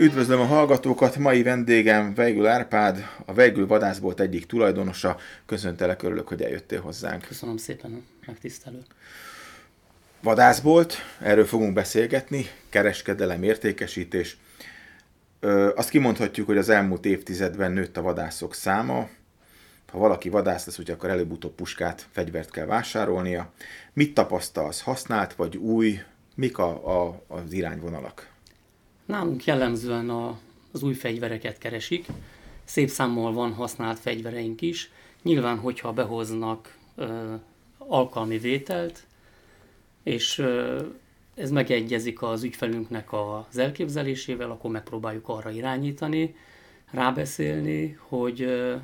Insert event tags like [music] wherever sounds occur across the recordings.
Üdvözlöm a hallgatókat, mai vendégem Vejgül Árpád, a Vejgül vadászbolt egyik tulajdonosa. Köszöntelek, örülök, hogy eljöttél hozzánk. Köszönöm szépen, megtisztelő. Vadászbolt, erről fogunk beszélgetni, kereskedelem, értékesítés. Ö, azt kimondhatjuk, hogy az elmúlt évtizedben nőtt a vadászok száma. Ha valaki vadász lesz, ugye akkor előbb-utóbb puskát, fegyvert kell vásárolnia. Mit tapasztalsz, használt vagy új? Mik a, a, az irányvonalak? Nálunk jellemzően a, az új fegyvereket keresik. Szép számmal van használt fegyvereink is. Nyilván, hogyha behoznak ö, alkalmi vételt, és ö, ez megegyezik az ügyfelünknek az elképzelésével, akkor megpróbáljuk arra irányítani, rábeszélni, hogy ö,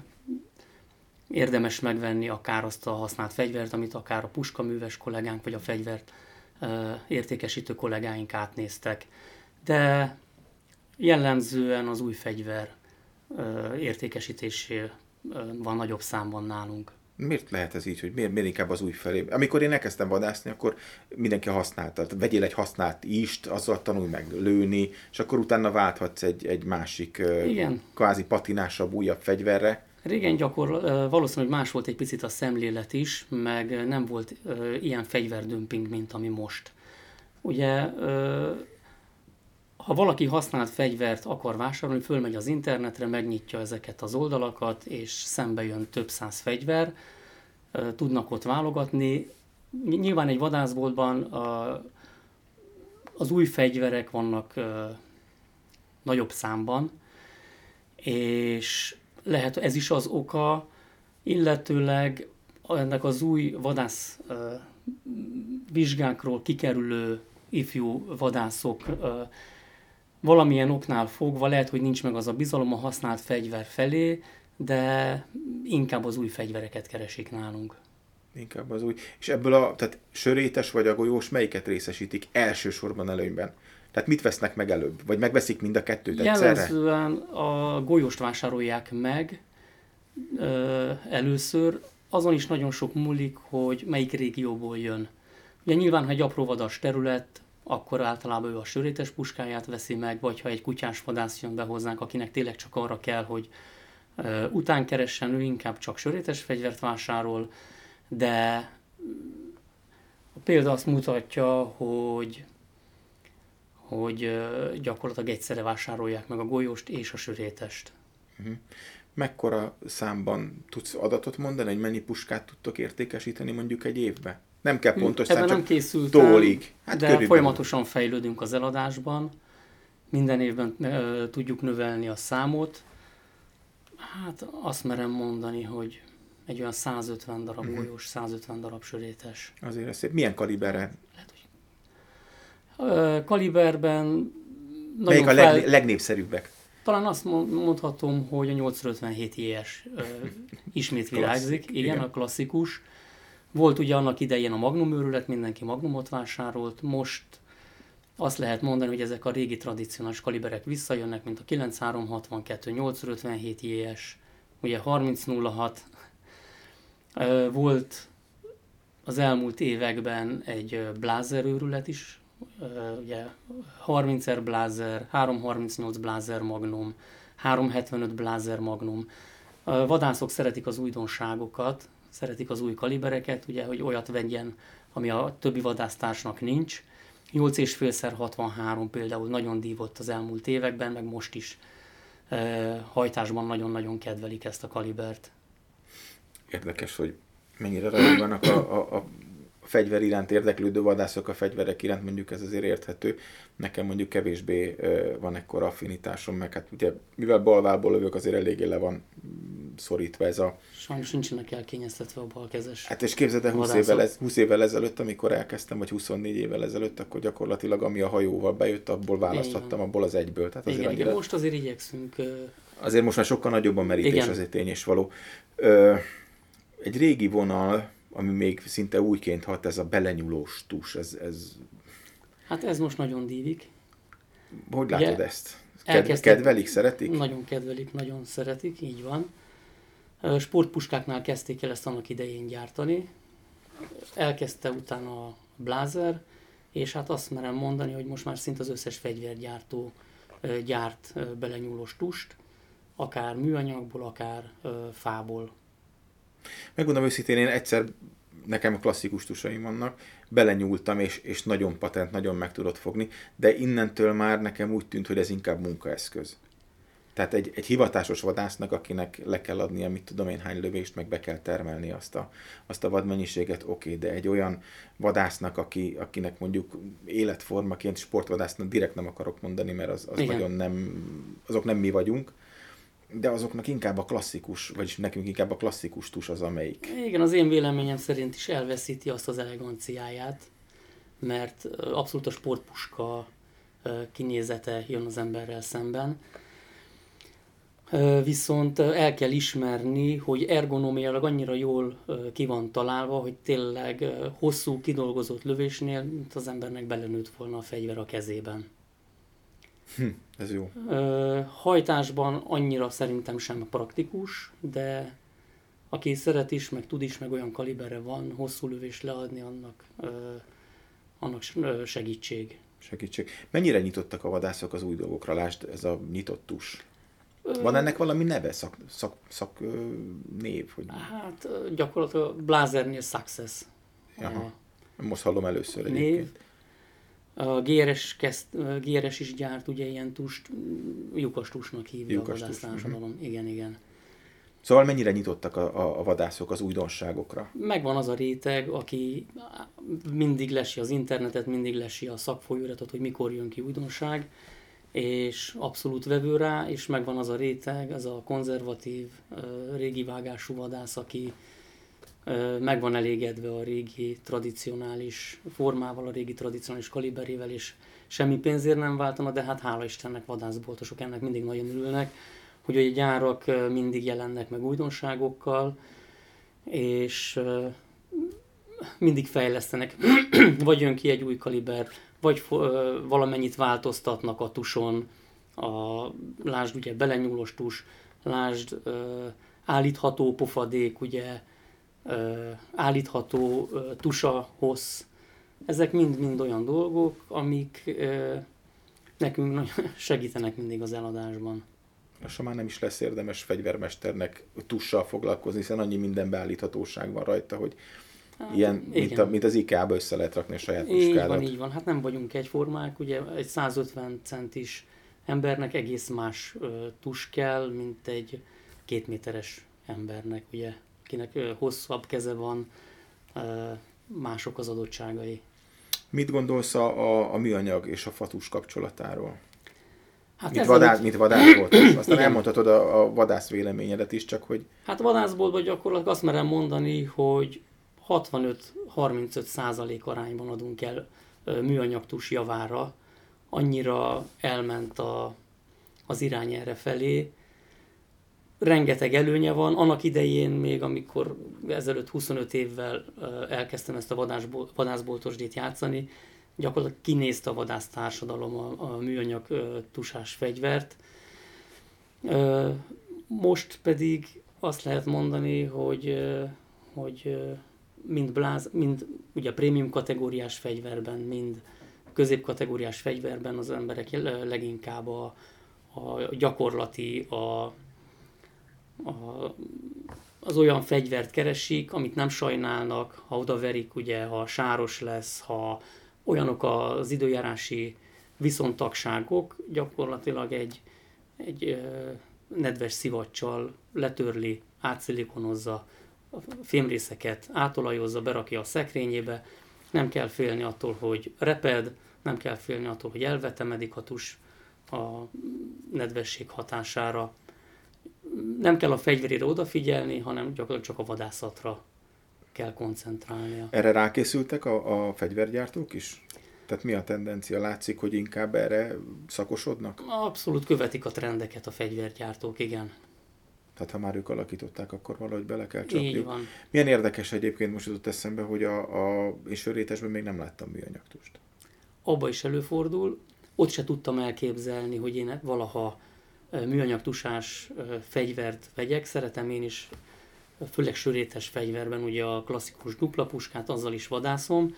érdemes megvenni akár azt a használt fegyvert, amit akár a puskaműves kollégánk, vagy a fegyvert ö, értékesítő kollégáink átnéztek de jellemzően az új fegyver értékesítésé van nagyobb számban nálunk. Miért lehet ez így, hogy miért, miért inkább az új felé? Amikor én elkezdtem vadászni, akkor mindenki használta. Tehát vegyél egy használt ist, azzal tanulj meg lőni, és akkor utána válthatsz egy, egy másik, Igen. kvázi patinásabb, újabb fegyverre. Régen gyakor valószínűleg más volt egy picit a szemlélet is, meg nem volt ilyen fegyverdömping, mint ami most. Ugye ha valaki használt fegyvert akar vásárolni, fölmegy az internetre, megnyitja ezeket az oldalakat, és szembe jön több száz fegyver, tudnak ott válogatni. Nyilván egy vadászboltban az új fegyverek vannak nagyobb számban, és lehet ez is az oka, illetőleg ennek az új vadász vizsgákról kikerülő ifjú vadászok valamilyen oknál fogva lehet, hogy nincs meg az a bizalom a használt fegyver felé, de inkább az új fegyvereket keresik nálunk. Inkább az új. És ebből a, tehát sörétes vagy a golyós melyiket részesítik elsősorban előnyben? Tehát mit vesznek meg előbb? Vagy megveszik mind a kettőt egyszerre? Jellemzően a golyóst vásárolják meg ö, először. Azon is nagyon sok múlik, hogy melyik régióból jön. Ugye nyilván, ha egy apróvadas terület, akkor általában ő a sörétes puskáját veszi meg, vagy ha egy kutyás vadász jön be hozzánk, akinek tényleg csak arra kell, hogy után keressen, ő inkább csak sörétes fegyvert vásárol, de a példa azt mutatja, hogy hogy gyakorlatilag egyszerre vásárolják meg a golyóst és a sörétest. Uh-huh. Mekkora számban tudsz adatot mondani, hogy mennyi puskát tudtok értékesíteni mondjuk egy évbe? Nem kell pontos Ebben nem készültem, tólig. Hát de körülbelül. folyamatosan fejlődünk az eladásban. Minden évben e, tudjuk növelni a számot. Hát azt merem mondani, hogy egy olyan 150 darab mm. golyós, 150 darab sörétes. Azért ez szép. Milyen kaliberre? Lehet, hogy... E, kaliberben Melyik a leg, fel... legnépszerűbbek? Talán azt mondhatom, hogy a 857 JS ismét virágzik. Igen, igen, a klasszikus volt ugye annak idején a Magnum őrület, mindenki Magnumot vásárolt, most azt lehet mondani, hogy ezek a régi tradicionális kaliberek visszajönnek, mint a 9362, 857 JS, ugye 3006. Volt az elmúlt években egy Blazer őrület is, ugye 30R Blazer, 338 Blazer Magnum, 375 Blazer Magnum. A vadászok szeretik az újdonságokat, szeretik az új kalibereket, ugye, hogy olyat vegyen, ami a többi vadásztársnak nincs. 8,5 63 például nagyon dívott az elmúlt években, meg most is e, hajtásban nagyon-nagyon kedvelik ezt a kalibert. Érdekes, hogy mennyire vannak a, a, a fegyver iránt érdeklődő vadászok a fegyverek iránt, mondjuk ez azért érthető. Nekem mondjuk kevésbé van ekkora affinitásom, meg hát ugye, mivel balvából lövök, azért eléggé le van szorítva ez a... Sajnos nincsenek elkényeztetve a balkezes Hát és képzeld el 20 évvel, ez, 20 évvel ezelőtt, amikor elkezdtem, vagy 24 évvel ezelőtt, akkor gyakorlatilag ami a hajóval bejött, abból választhattam, abból az egyből. Tehát azért igen, annyira... igen, most azért igyekszünk... Azért most már sokkal nagyobb a merítés, igen. azért tény és való. Ö, egy régi vonal, ami még szinte újként hat, ez a belenyúlós tus, ez, ez... Hát ez most nagyon dívik. Hogy látod Ugye, ezt? Ked, kedvelik, szeretik? Nagyon kedvelik, nagyon szeretik, így van. Sportpuskáknál kezdték el ezt annak idején gyártani. Elkezdte utána a Blazer, és hát azt merem mondani, hogy most már szinte az összes fegyvergyártó gyárt belenyúlós tust, akár műanyagból, akár fából. Megmondom őszintén, én egyszer nekem klasszikus tusaim vannak, belenyúltam, és, és nagyon patent, nagyon meg tudott fogni, de innentől már nekem úgy tűnt, hogy ez inkább munkaeszköz. Tehát egy, egy hivatásos vadásznak, akinek le kell adnia, mit tudom én, hány lövést, meg be kell termelni azt a, azt a vadmennyiséget, oké, okay, de egy olyan vadásznak, aki, akinek mondjuk életformaként sportvadásznak direkt nem akarok mondani, mert az, az nagyon nem, azok nem mi vagyunk, de azoknak inkább a klasszikus, vagyis nekünk inkább a klasszikus tus az, amelyik. Igen, az én véleményem szerint is elveszíti azt az eleganciáját, mert abszolút a sportpuska kinézete jön az emberrel szemben. Viszont el kell ismerni, hogy ergonomiailag annyira jól ki van találva, hogy tényleg hosszú kidolgozott lövésnél, az embernek belenőtt volna a fegyver a kezében. Hm, ez jó. Hajtásban annyira szerintem sem praktikus, de aki szeret is, meg tud is, meg olyan kaliberre van, hosszú lövés leadni, annak, annak segítség. Segítség. Mennyire nyitottak a vadászok az új dolgokra? Lásd, ez a nyitott tus. Van ennek valami neve, szak, szak, szak név? Hogy... Hát gyakorlatilag Blazernél Success. Aha. Most hallom először egyébként. A GRS, kezd, GRS is gyárt ugye ilyen tust, lyukas tusnak hívja lyukas a vadásztársadalom. Uh-huh. Igen, igen. Szóval mennyire nyitottak a, a, a vadászok az újdonságokra? Megvan az a réteg, aki mindig lesi az internetet, mindig lesi a szakfolyóiratot, hogy mikor jön ki újdonság, és abszolút vevő rá, és megvan az a réteg, az a konzervatív, régi vágású vadász, aki meg van elégedve a régi tradicionális formával, a régi tradicionális kaliberével, és semmi pénzért nem váltana, de hát hála Istennek vadászboltosok ennek mindig nagyon örülnek, hogy a gyárak mindig jelennek meg újdonságokkal, és mindig fejlesztenek, [clears throat] vagy jön ki egy új kaliber, vagy valamennyit változtatnak a tuson, a, lásd ugye belenyúlós tus, lásd állítható pofadék, ugye állítható tusa hossz. Ezek mind-mind olyan dolgok, amik nekünk [laughs] segítenek mindig az eladásban. Most már nem is lesz érdemes fegyvermesternek tussal foglalkozni, hiszen annyi minden beállíthatóság van rajta, hogy hát, ilyen, mint, a, mint az IKEA-ba össze lehet rakni a saját puskádat. Így van, így van. Hát nem vagyunk egyformák, ugye egy 150 centis embernek egész más uh, tus kell, mint egy két méteres embernek, ugye akinek hosszabb keze van, mások az adottságai. Mit gondolsz a, a, a műanyag és a fatus kapcsolatáról? Hát mint, vadász, mint vadász volt. Aztán elmondhatod a, a vadász véleményedet is, csak hogy... Hát vadászboltban gyakorlatilag azt merem mondani, hogy 65-35 százalék arányban adunk el műanyagtus javára. Annyira elment a, az irány erre felé, rengeteg előnye van. Annak idején még, amikor ezelőtt 25 évvel elkezdtem ezt a vadászboltosdét játszani, gyakorlatilag kinézte a vadásztársadalom a, a műanyag tusás fegyvert. Most pedig azt lehet mondani, hogy, hogy mind, bláz, mind ugye prémium kategóriás fegyverben, mind középkategóriás fegyverben az emberek leginkább a, a gyakorlati, a, a, az olyan fegyvert keresik, amit nem sajnálnak, ha odaverik, ugye, ha sáros lesz, ha olyanok az időjárási viszontagságok, gyakorlatilag egy, egy nedves szivacsal letörli, átszilikonozza a fémrészeket, átolajozza, berakja a szekrényébe, nem kell félni attól, hogy reped, nem kell félni attól, hogy elvetemedik a tus a nedvesség hatására nem kell a fegyverére odafigyelni, hanem gyakorlatilag csak a vadászatra kell koncentrálnia. Erre rákészültek a, a fegyvergyártók is? Tehát mi a tendencia? Látszik, hogy inkább erre szakosodnak? Abszolút követik a trendeket a fegyvergyártók, igen. Tehát ha már ők alakították, akkor valahogy bele kell csapniuk. Így van. Milyen érdekes egyébként most jutott eszembe, hogy a, a sörétesben még nem láttam műanyagtust. Abba is előfordul. Ott se tudtam elképzelni, hogy én valaha műanyag tusás fegyvert vegyek. Szeretem én is, főleg sörétes fegyverben ugye a klasszikus dupla puskát, azzal is vadászom.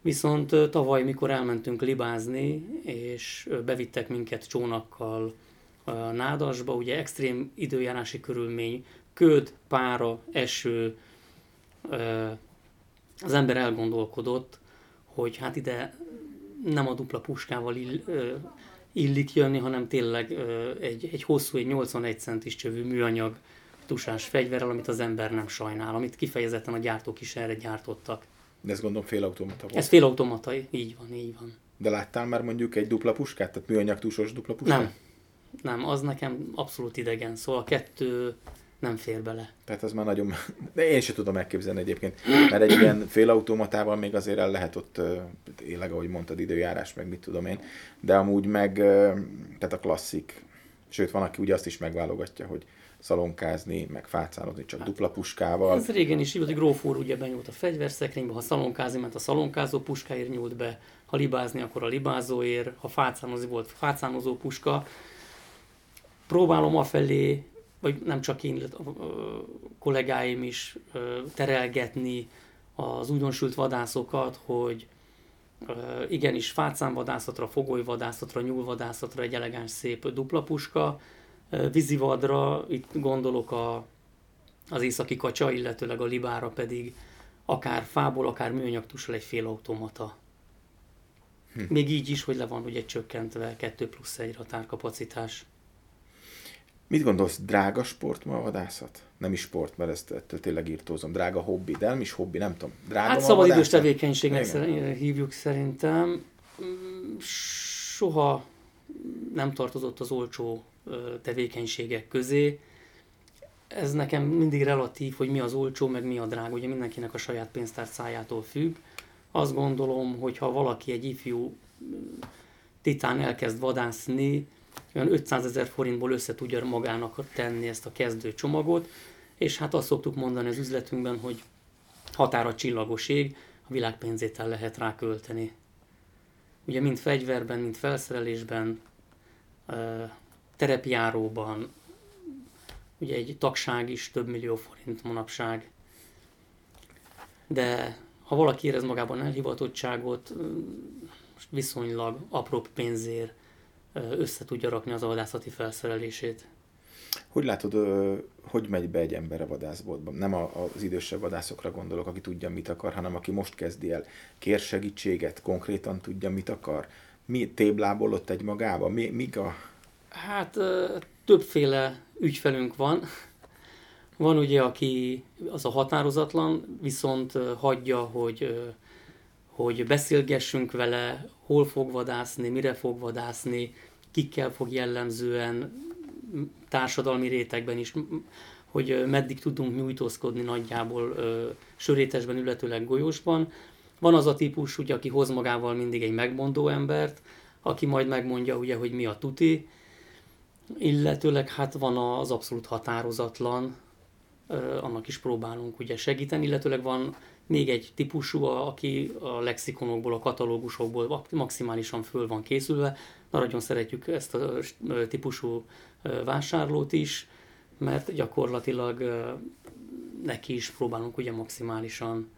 Viszont tavaly, mikor elmentünk libázni, és bevittek minket csónakkal a nádasba, ugye extrém időjárási körülmény, köd, pára, eső, az ember elgondolkodott, hogy hát ide nem a dupla puskával ill, illik jönni, hanem tényleg egy, egy hosszú, egy 81 centis csövű műanyag tusás fegyverrel, amit az ember nem sajnál, amit kifejezetten a gyártók is erre gyártottak. De ezt gondolom félautomata volt. Ez félautomata, így van, így van. De láttál már mondjuk egy dupla puskát, tehát műanyag túsos dupla puskát? Nem, nem, az nekem abszolút idegen, szóval a kettő nem fér bele. Tehát az már nagyon... De én sem tudom elképzelni egyébként, mert egy ilyen félautomatával még azért el lehet ott, tényleg, ahogy mondtad, időjárás, meg mit tudom én, de amúgy meg, tehát a klasszik, sőt van, aki ugye azt is megválogatja, hogy szalonkázni, meg fácálozni csak hát, dupla puskával. Ez régen is így, hogy Grófór ugye benyúlt a fegyverszekrénybe, ha szalonkázni, ment a szalonkázó puskáért nyúlt be, ha libázni, akkor a libázóért, ha fácánozni volt fácánozó puska. Próbálom afelé, vagy nem csak én, a kollégáim is terelgetni az újdonsült vadászokat, hogy igenis fácánvadászatra, fogolyvadászatra, nyúlvadászatra egy elegáns szép dupla puska, vízivadra, itt gondolok a, az északi kacsa, illetőleg a libára pedig akár fából, akár műanyagtussal egy fél automata. Hm. Még így is, hogy le van ugye csökkentve 2 plusz 1 ratárkapacitás. Mit gondolsz, drága sport ma a vadászat? Nem is sport, mert ezt ettől tényleg írtózom. Drága hobbi, de nem is hobbi, nem tudom. Drága hát szabadidős tevékenységnek Igen. hívjuk szerintem. Soha nem tartozott az olcsó tevékenységek közé. Ez nekem mindig relatív, hogy mi az olcsó, meg mi a drága. Ugye mindenkinek a saját pénztárcájától függ. Azt gondolom, hogy ha valaki egy ifjú titán elkezd vadászni, olyan 500 ezer forintból össze tudja magának tenni ezt a kezdő csomagot, és hát azt szoktuk mondani az üzletünkben, hogy határa csillagos ég, a világ pénzét el lehet rá költeni. Ugye mind fegyverben, mind felszerelésben, terepjáróban, ugye egy tagság is több millió forint manapság. De ha valaki érez magában elhivatottságot, viszonylag apró pénzért össze tudja rakni az vadászati felszerelését. Hogy látod, hogy megy be egy ember a vadászboltba? Nem az idősebb vadászokra gondolok, aki tudja, mit akar, hanem aki most kezdi el. Kér segítséget, konkrétan tudja, mit akar? Mi téblából ott egy magába? Mi, mik a... Hát többféle ügyfelünk van. Van ugye, aki az a határozatlan, viszont hagyja, hogy, hogy beszélgessünk vele, hol fog vadászni, mire fog vadászni, kikkel fog jellemzően társadalmi rétegben is, hogy meddig tudunk nyújtózkodni nagyjából sörétesben, illetőleg golyósban. Van az a típus, ugye, aki hoz magával mindig egy megmondó embert, aki majd megmondja, ugye, hogy mi a tuti, illetőleg hát van az abszolút határozatlan, annak is próbálunk ugye segíteni, illetőleg van még egy típusú, aki a lexikonokból, a katalógusokból maximálisan föl van készülve. Nagyon szeretjük ezt a típusú vásárlót is, mert gyakorlatilag neki is próbálunk ugye maximálisan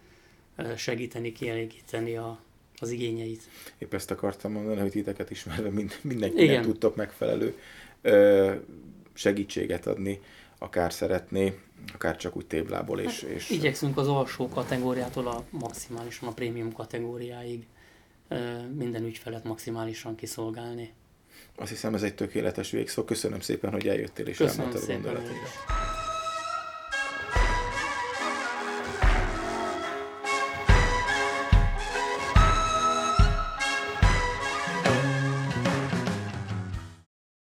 segíteni, kielégíteni a, az igényeit. Épp ezt akartam mondani, hogy titeket ismerve mind, mindenkinek tudtok megfelelő segítséget adni, akár szeretné, akár csak úgy téblából. És, hát, és... Igyekszünk az alsó kategóriától a maximálisan a prémium kategóriáig minden ügyfelet maximálisan kiszolgálni. Azt hiszem ez egy tökéletes végszó. Köszönöm szépen, hogy eljöttél és elmondtad a gondolatodat.